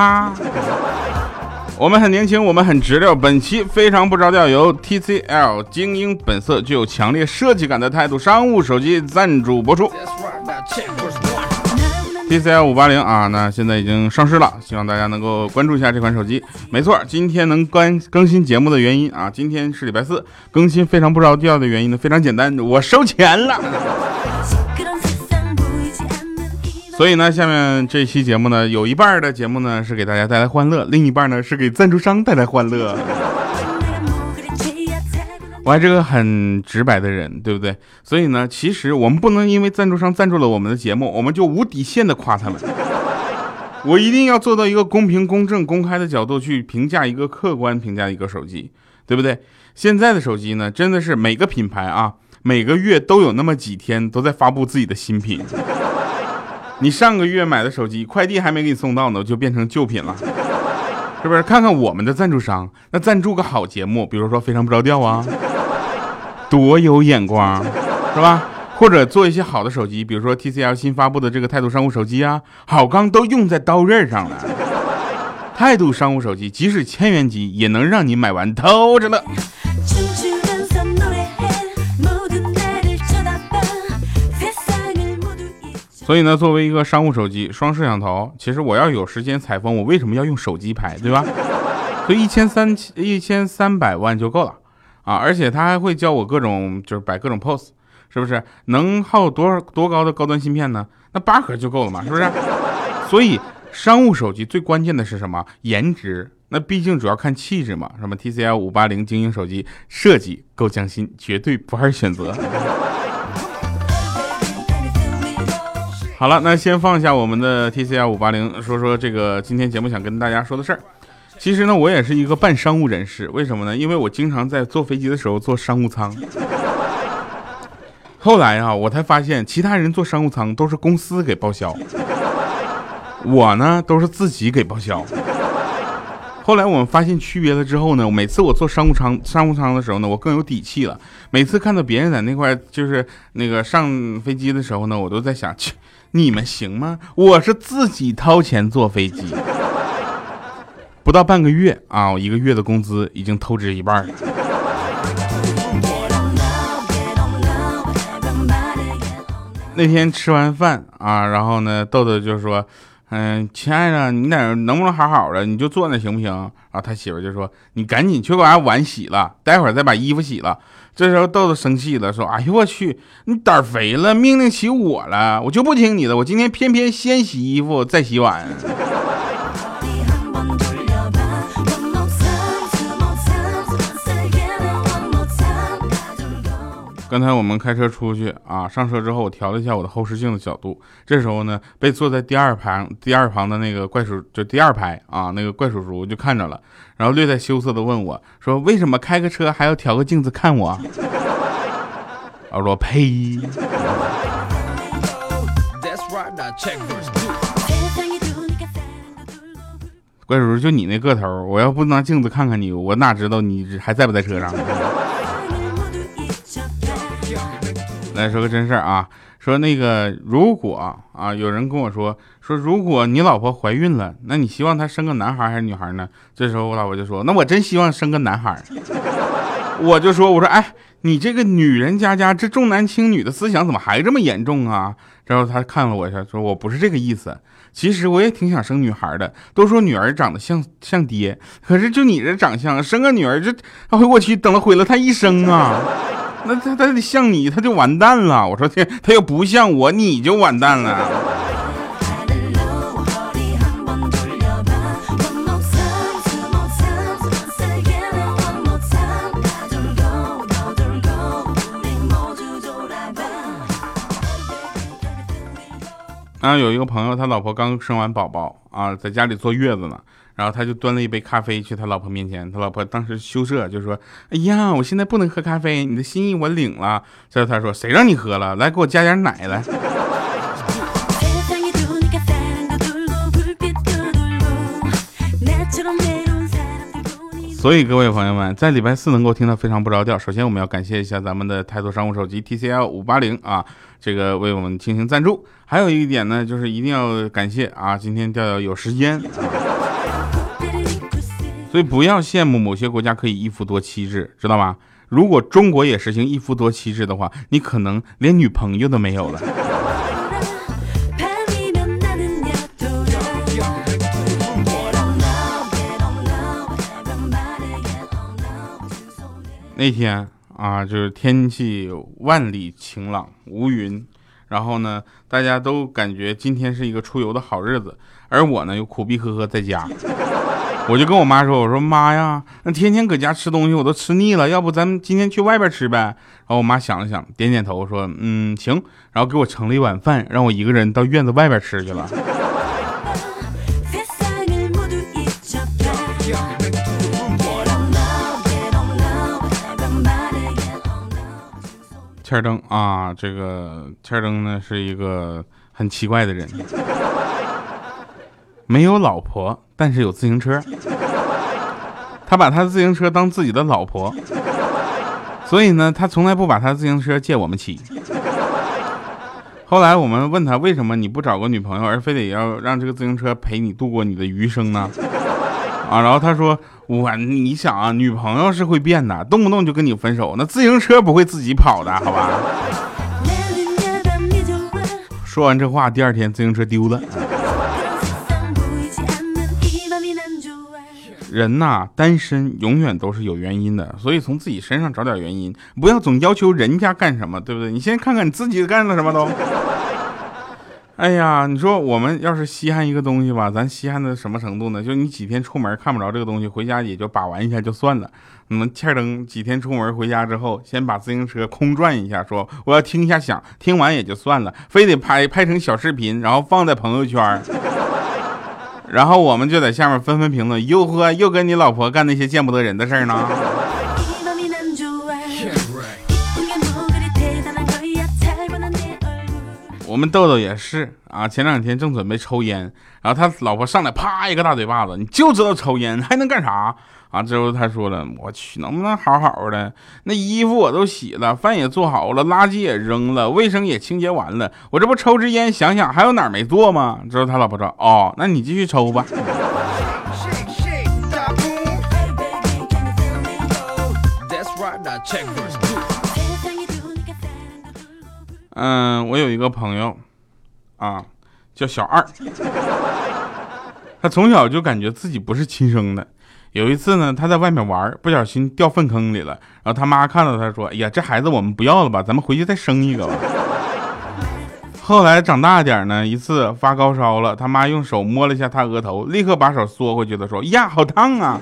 哈。我们很年轻，我们很直溜。本期非常不着调，由 TCL 精英本色具有强烈设计感的态度商务手机赞助播出。TCL 五八零啊，那现在已经上市了，希望大家能够关注一下这款手机。没错，今天能更更新节目的原因啊，今天是礼拜四，更新非常不着调的原因呢，非常简单，我收钱了。所以呢，下面这期节目呢，有一半的节目呢是给大家带来欢乐，另一半呢是给赞助商带来欢乐。我还是个很直白的人，对不对？所以呢，其实我们不能因为赞助商赞助了我们的节目，我们就无底线的夸他们。我一定要做到一个公平、公正、公开的角度去评价一个客观评价一个手机，对不对？现在的手机呢，真的是每个品牌啊，每个月都有那么几天都在发布自己的新品。你上个月买的手机，快递还没给你送到呢，就变成旧品了，是不是？看看我们的赞助商，那赞助个好节目，比如说非常不着调啊，多有眼光，是吧？或者做一些好的手机，比如说 TCL 新发布的这个态度商务手机啊，好钢都用在刀刃上了。态度商务手机，即使千元机，也能让你买完偷着乐。所以呢，作为一个商务手机，双摄像头，其实我要有时间采风，我为什么要用手机拍，对吧？所以一千三一千三百万就够了啊！而且他还会教我各种，就是摆各种 pose，是不是？能耗多少多高的高端芯片呢？那八核就够了嘛，是不是？所以商务手机最关键的是什么？颜值。那毕竟主要看气质嘛。什么 TCL 五八零精英手机设计够匠心，绝对不二选择。好了，那先放下我们的 T C R 五八零，说说这个今天节目想跟大家说的事儿。其实呢，我也是一个半商务人士，为什么呢？因为我经常在坐飞机的时候坐商务舱。后来啊，我才发现其他人坐商务舱都是公司给报销，我呢都是自己给报销。后来我们发现区别了之后呢，每次我坐商务舱商务舱的时候呢，我更有底气了。每次看到别人在那块就是那个上飞机的时候呢，我都在想，去。你们行吗？我是自己掏钱坐飞机，不到半个月啊，我一个月的工资已经透支一半了。那天吃完饭啊，然后呢，豆豆就说：“嗯，亲爱的，你在能不能好好的？你就坐那行不行？”然后，他媳妇就说：“你赶紧去把碗洗了，待会儿再把衣服洗了。”这时候豆豆生气了，说：“哎呦我去，你胆肥了，命令起我了，我就不听你的，我今天偏偏先洗衣服再洗碗。”刚才我们开车出去啊，上车之后我调了一下我的后视镜的角度，这时候呢，被坐在第二排第二旁的那个怪叔，就第二排啊那个怪叔叔就看着了，然后略带羞涩的问我说：“为什么开个车还要调个镜子看我？” 我说：“呸！”怪叔叔就你那个头，我要不拿镜子看看你，我哪知道你还在不在车上？来说个真事儿啊，说那个如果啊，有人跟我说说，如果你老婆怀孕了，那你希望她生个男孩还是女孩呢？这时候我老婆就说，那我真希望生个男孩。我就说，我说，哎，你这个女人家家这重男轻女的思想怎么还这么严重啊？然后他看了我一下，说我不是这个意思，其实我也挺想生女孩的。都说女儿长得像像爹，可是就你这长相，生个女儿这，哎呦我去，等了毁了他一生啊！那他他得像你，他就完蛋了。我说天，他要不像我，你就完蛋了。啊，有一个朋友，他老婆刚生完宝宝啊，在家里坐月子呢。然后他就端了一杯咖啡去他老婆面前，他老婆当时羞涩，就说：“哎呀，我现在不能喝咖啡，你的心意我领了。”这他说：“谁让你喝了？来，给我加点奶来。”所以各位朋友们，在礼拜四能够听到非常不着调，首先我们要感谢一下咱们的泰度商务手机 TCL 五八零啊，这个为我们进行赞助。还有一点呢，就是一定要感谢啊，今天调调有时间。所以不要羡慕某些国家可以一夫多妻制，知道吗？如果中国也实行一夫多妻制的话，你可能连女朋友都没有了。那天啊，就是天气万里晴朗无云，然后呢，大家都感觉今天是一个出游的好日子，而我呢又苦逼呵呵在家，我就跟我妈说：“我说妈呀，那天天搁家吃东西我都吃腻了，要不咱们今天去外边吃呗？”然后我妈想了想，点点头说：“嗯，行。”然后给我盛了一碗饭，让我一个人到院子外边吃去了。欠灯啊，这个欠灯呢是一个很奇怪的人，没有老婆，但是有自行车，他把他的自行车当自己的老婆，所以呢，他从来不把他自行车借我们骑。后来我们问他，为什么你不找个女朋友，而非得要让这个自行车陪你度过你的余生呢？啊，然后他说。我，你想啊，女朋友是会变的，动不动就跟你分手，那自行车不会自己跑的，好吧？说完这话，第二天自行车丢了。人呐，单身永远都是有原因的，所以从自己身上找点原因，不要总要求人家干什么，对不对？你先看看你自己干了什么都。哎呀，你说我们要是稀罕一个东西吧，咱稀罕的什么程度呢？就你几天出门看不着这个东西，回家也就把玩一下就算了。你们欠灯几天出门回家之后，先把自行车空转一下，说我要听一下响，听完也就算了，非得拍拍成小视频，然后放在朋友圈，然后我们就在下面纷纷评论，哟呵又跟你老婆干那些见不得人的事儿呢。我们豆豆也是啊，前两天正准备抽烟，然后他老婆上来啪一个大嘴巴子，你就知道抽烟还能干啥啊？之后他说了，我去，能不能好好的？那衣服我都洗了，饭也做好了，垃圾也扔了，卫生也清洁完了，我这不抽支烟，想想还有哪儿没做吗？之后他老婆说，哦，那你继续抽吧。嗯，我有一个朋友，啊，叫小二，他从小就感觉自己不是亲生的。有一次呢，他在外面玩，不小心掉粪坑里了，然后他妈看到他说：“哎呀，这孩子我们不要了吧，咱们回去再生一个吧。”后来长大点呢，一次发高烧了，他妈用手摸了一下他额头，立刻把手缩回去的说：“呀，好烫啊！”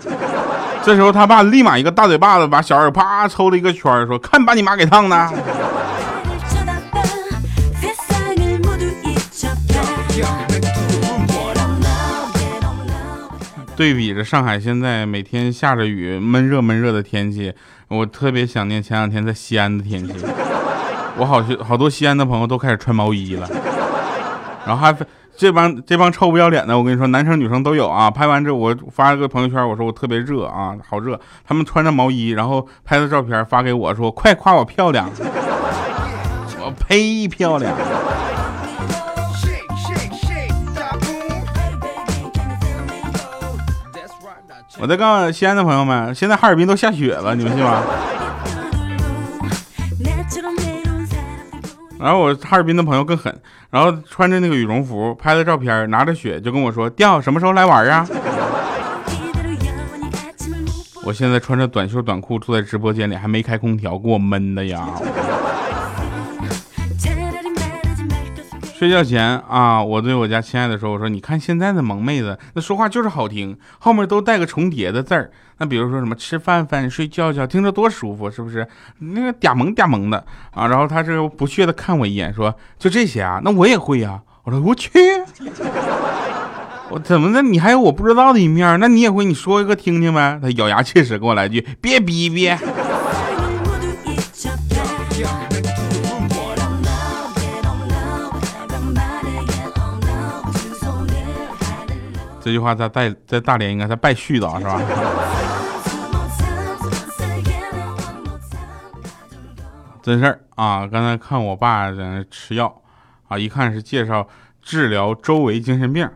这时候他爸立马一个大嘴巴子把小二啪抽了一个圈，说：“看把你妈给烫的。”对比着上海现在每天下着雨、闷热闷热的天气，我特别想念前两天在西安的天气。我好些好多西安的朋友都开始穿毛衣了，然后还这帮这帮臭不要脸的，我跟你说，男生女生都有啊。拍完之后我发了个朋友圈，我说我特别热啊，好热。他们穿着毛衣，然后拍的照片发给我说，快夸我漂亮。我呸，漂亮。我再告诉西安的朋友们，现在哈尔滨都下雪了，你们信吗？然后我哈尔滨的朋友更狠，然后穿着那个羽绒服拍的照片，拿着雪就跟我说：“调什么时候来玩啊？”我现在穿着短袖短裤坐在直播间里，还没开空调，给我闷的呀。睡觉前啊，我对我家亲爱的说：“我说，你看现在的萌妹子，那说话就是好听，后面都带个重叠的字儿。那比如说什么吃饭饭、睡觉觉，听着多舒服，是不是？那个嗲萌嗲萌的啊。然后他这不屑的看我一眼，说：就这些啊？那我也会呀。我说我去，我怎么的？你还有我不知道的一面？那你也会？你说一个听听呗。他咬牙切齿跟我来句：别逼逼。” 这句话在在在大连应该在败絮的是吧？真事儿啊！刚才看我爸在那吃药啊，一看是介绍治疗周围精神病，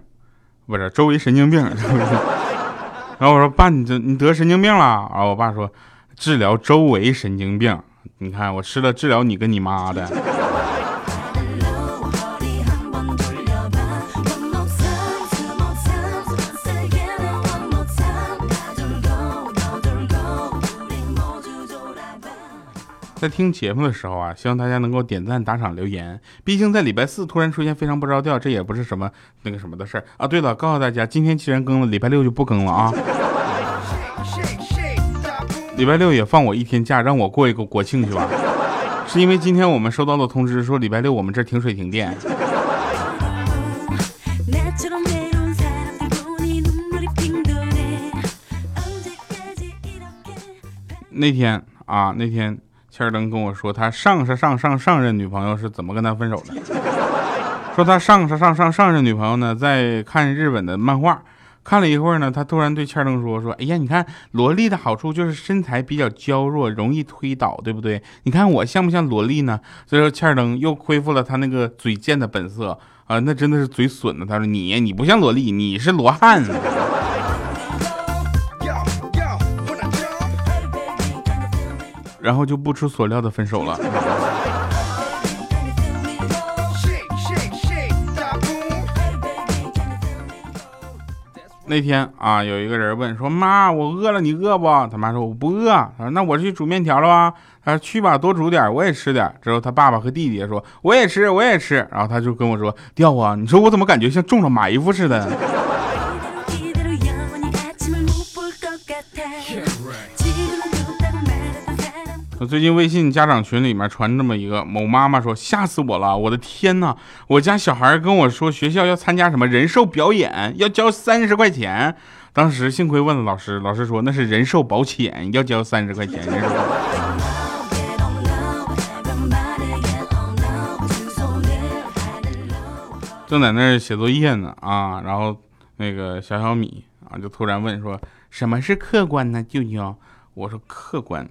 不是周围神经病。然后我说爸，你这你得神经病了？然后我爸说治疗周围神经病。你看我吃了治疗你跟你妈的。在听节目的时候啊，希望大家能够点赞、打赏、留言。毕竟在礼拜四突然出现非常不着调，这也不是什么那个什么的事儿啊。对了，告诉大家，今天既然更了，礼拜六就不更了啊。礼拜六也放我一天假，让我过一个国庆去吧。是因为今天我们收到了通知，说礼拜六我们这停水停电。那天啊，那天。切尔登跟我说，他上上上上上任女朋友是怎么跟他分手的？说他上上上上上任女朋友呢，在看日本的漫画，看了一会儿呢，他突然对切尔登说：“说哎呀，你看萝莉的好处就是身材比较娇弱，容易推倒，对不对？你看我像不像萝莉呢？”所以说，切尔登又恢复了他那个嘴贱的本色啊，那真的是嘴损的。他说：“你你不像萝莉，你是罗汉。”然后就不出所料的分手了。那天啊，有一个人问说：“妈，我饿了，你饿不？”他妈说：“我不饿。”他说：“那我去煮面条了吧？”他说：“去吧，多煮点，我也吃点。”之后他爸爸和弟弟也说：“我也吃，我也吃。”然后他就跟我说：“掉啊，你说我怎么感觉像中了埋伏似的？”最近微信家长群里面传这么一个某妈妈说吓死我了，我的天呐，我家小孩跟我说学校要参加什么人寿表演，要交三十块钱。当时幸亏问了老师，老师说那是人寿保险，要交三十块钱。正在那儿写作业呢啊，然后那个小小米啊就突然问说什么是客观呢？舅舅，我说客观。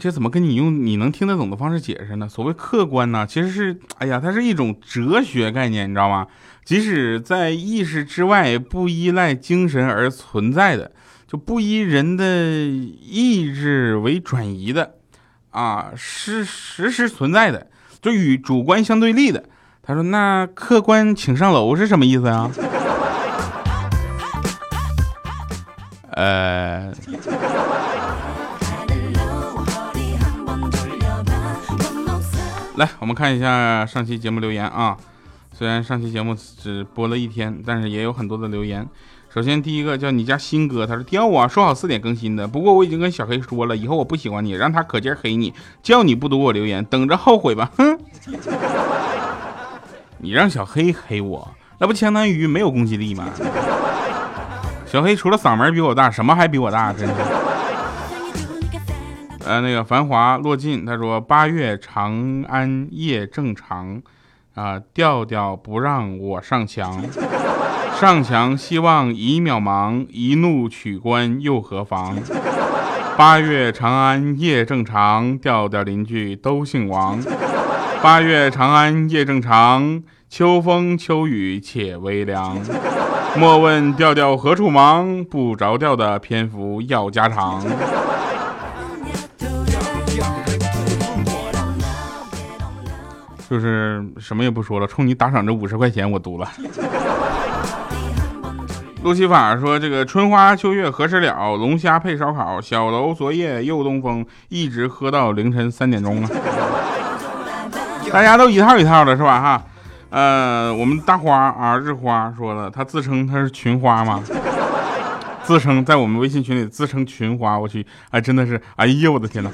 这怎么跟你用你能听得懂的方式解释呢？所谓客观呢，其实是，哎呀，它是一种哲学概念，你知道吗？即使在意识之外，不依赖精神而存在的，就不依人的意志为转移的，啊，是实时存在的，就与主观相对立的。他说：“那客观请上楼是什么意思啊？” 呃。来，我们看一下上期节目留言啊。虽然上期节目只播了一天，但是也有很多的留言。首先第一个叫你家新哥，他说掉啊，说好四点更新的，不过我已经跟小黑说了，以后我不喜欢你，让他可劲黑你，叫你不读我留言，等着后悔吧。哼，你让小黑黑我，那不相当于没有攻击力吗？小黑除了嗓门比我大，什么还比我大？真是。呃，那个繁华落尽，他说八月长安夜正长，啊，调调不让我上墙，上墙希望已渺茫，一怒取关又何妨？八月长安夜正长，调调邻居都姓王。八月长安夜正长，秋风秋雨且微凉。莫问调调何处忙，不着调的篇幅要加长。就是什么也不说了，冲你打赏这五十块钱，我读了。路西法说：“这个春花秋月何时了？龙虾配烧烤，小楼昨夜又东风，一直喝到凌晨三点钟啊！” 大家都一套一套的，是吧？哈，呃，我们大花啊，日花说了，他自称他是群花嘛，自称在我们微信群里自称群花，我去，哎，真的是，哎呀，我的天哪！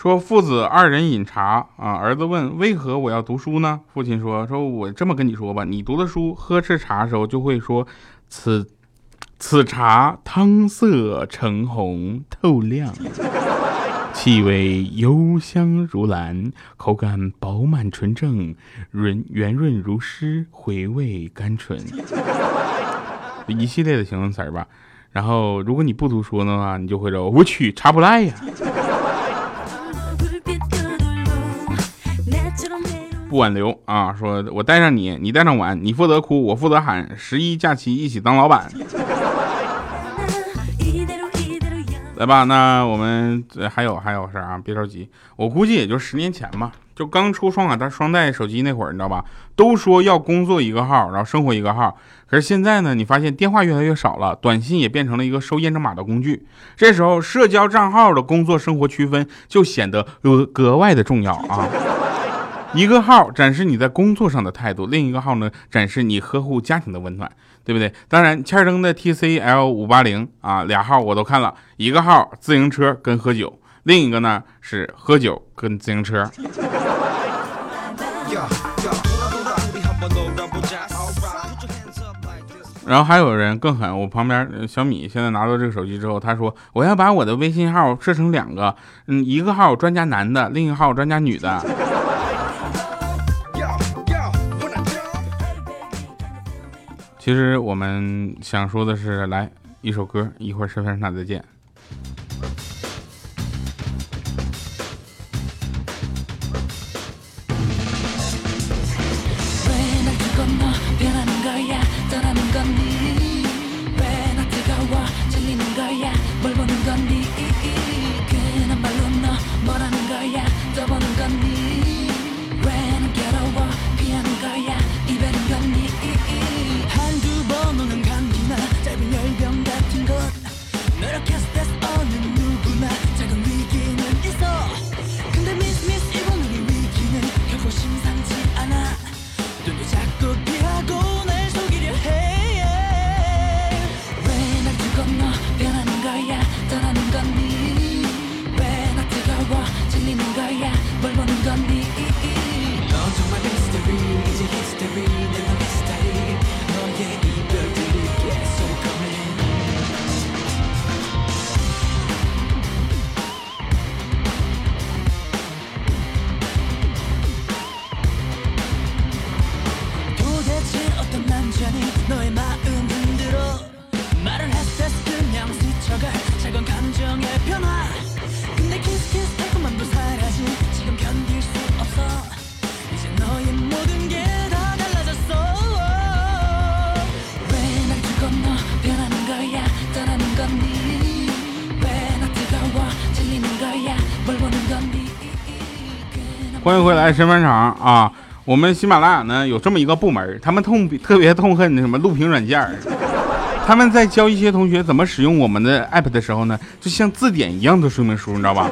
说父子二人饮茶啊，儿子问为何我要读书呢？父亲说：说我这么跟你说吧，你读的书，喝吃茶的时候就会说，此此茶汤色橙红透亮，气味幽香如兰，口感饱满纯正，润圆润如诗，回味甘醇，一系列的形容词吧。然后如果你不读书的话，你就会说，我去，茶不赖呀。不挽留啊！说我带上你，你带上我，你负责哭，我负责喊。十一假期一起当老板，来吧！那我们还有还有事儿啊，别着急。我估计也就十年前吧，就刚出双卡单双待手机那会儿，你知道吧？都说要工作一个号，然后生活一个号。可是现在呢，你发现电话越来越少了，短信也变成了一个收验证码的工具。这时候，社交账号的工作生活区分就显得格格外的重要啊！一个号展示你在工作上的态度，另一个号呢展示你呵护家庭的温暖，对不对？当然，欠儿登的 TCL 五八零啊，俩号我都看了，一个号自行车跟喝酒，另一个呢是喝酒跟自行车。然后还有人更狠，我旁边小米现在拿到这个手机之后，他说我要把我的微信号设成两个，嗯，一个号专家男的，另一个号专家女的。其实我们想说的是，来一首歌，一会儿吃饭上再见。欢迎回来，神返场啊！我们喜马拉雅呢有这么一个部门，他们痛特别痛恨什么录屏软件他们在教一些同学怎么使用我们的 app 的时候呢，就像字典一样的说明书，你知道吧？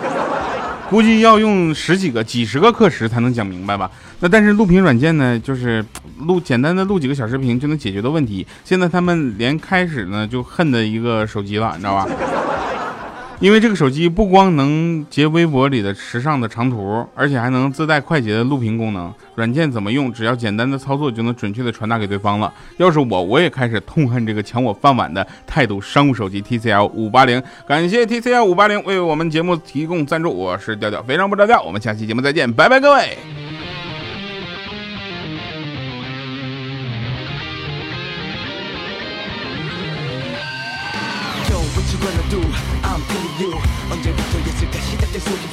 估计要用十几个、几十个课时才能讲明白吧？那但是录屏软件呢，就是录简单的录几个小视频就能解决的问题。现在他们连开始呢就恨的一个手机了，你知道吧？因为这个手机不光能截微博里的时尚的长图，而且还能自带快捷的录屏功能。软件怎么用？只要简单的操作就能准确的传达给对方了。要是我，我也开始痛恨这个抢我饭碗的态度商务手机 TCL 五八零。感谢 TCL 五八零为我们节目提供赞助。我是调调，非常不着调。我们下期节目再见，拜拜，各位。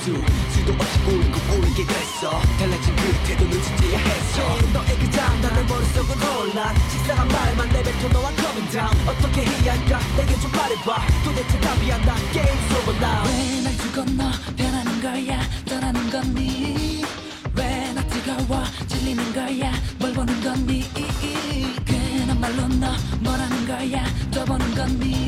수 수도 없이 꼬리고 꼬리게 됐어. 달라진 그 태도 눈치채야 했어 너의 그 장난 내 머릿속으로 혼란. 식상한 말만 내뱉어 너와 coming down. 어떻게 해야 할까? 내게 좀 말해봐. 도대체 답이 안나. 게임 속은 나왜날 두고 너 변하는 거야. 떠나는 건니 네. 왜나 뜨거워 질리는 거야. 뭘 보는 건니 괜한 네. 말로 너 뭐라는 거야. 떠보는 건니 네.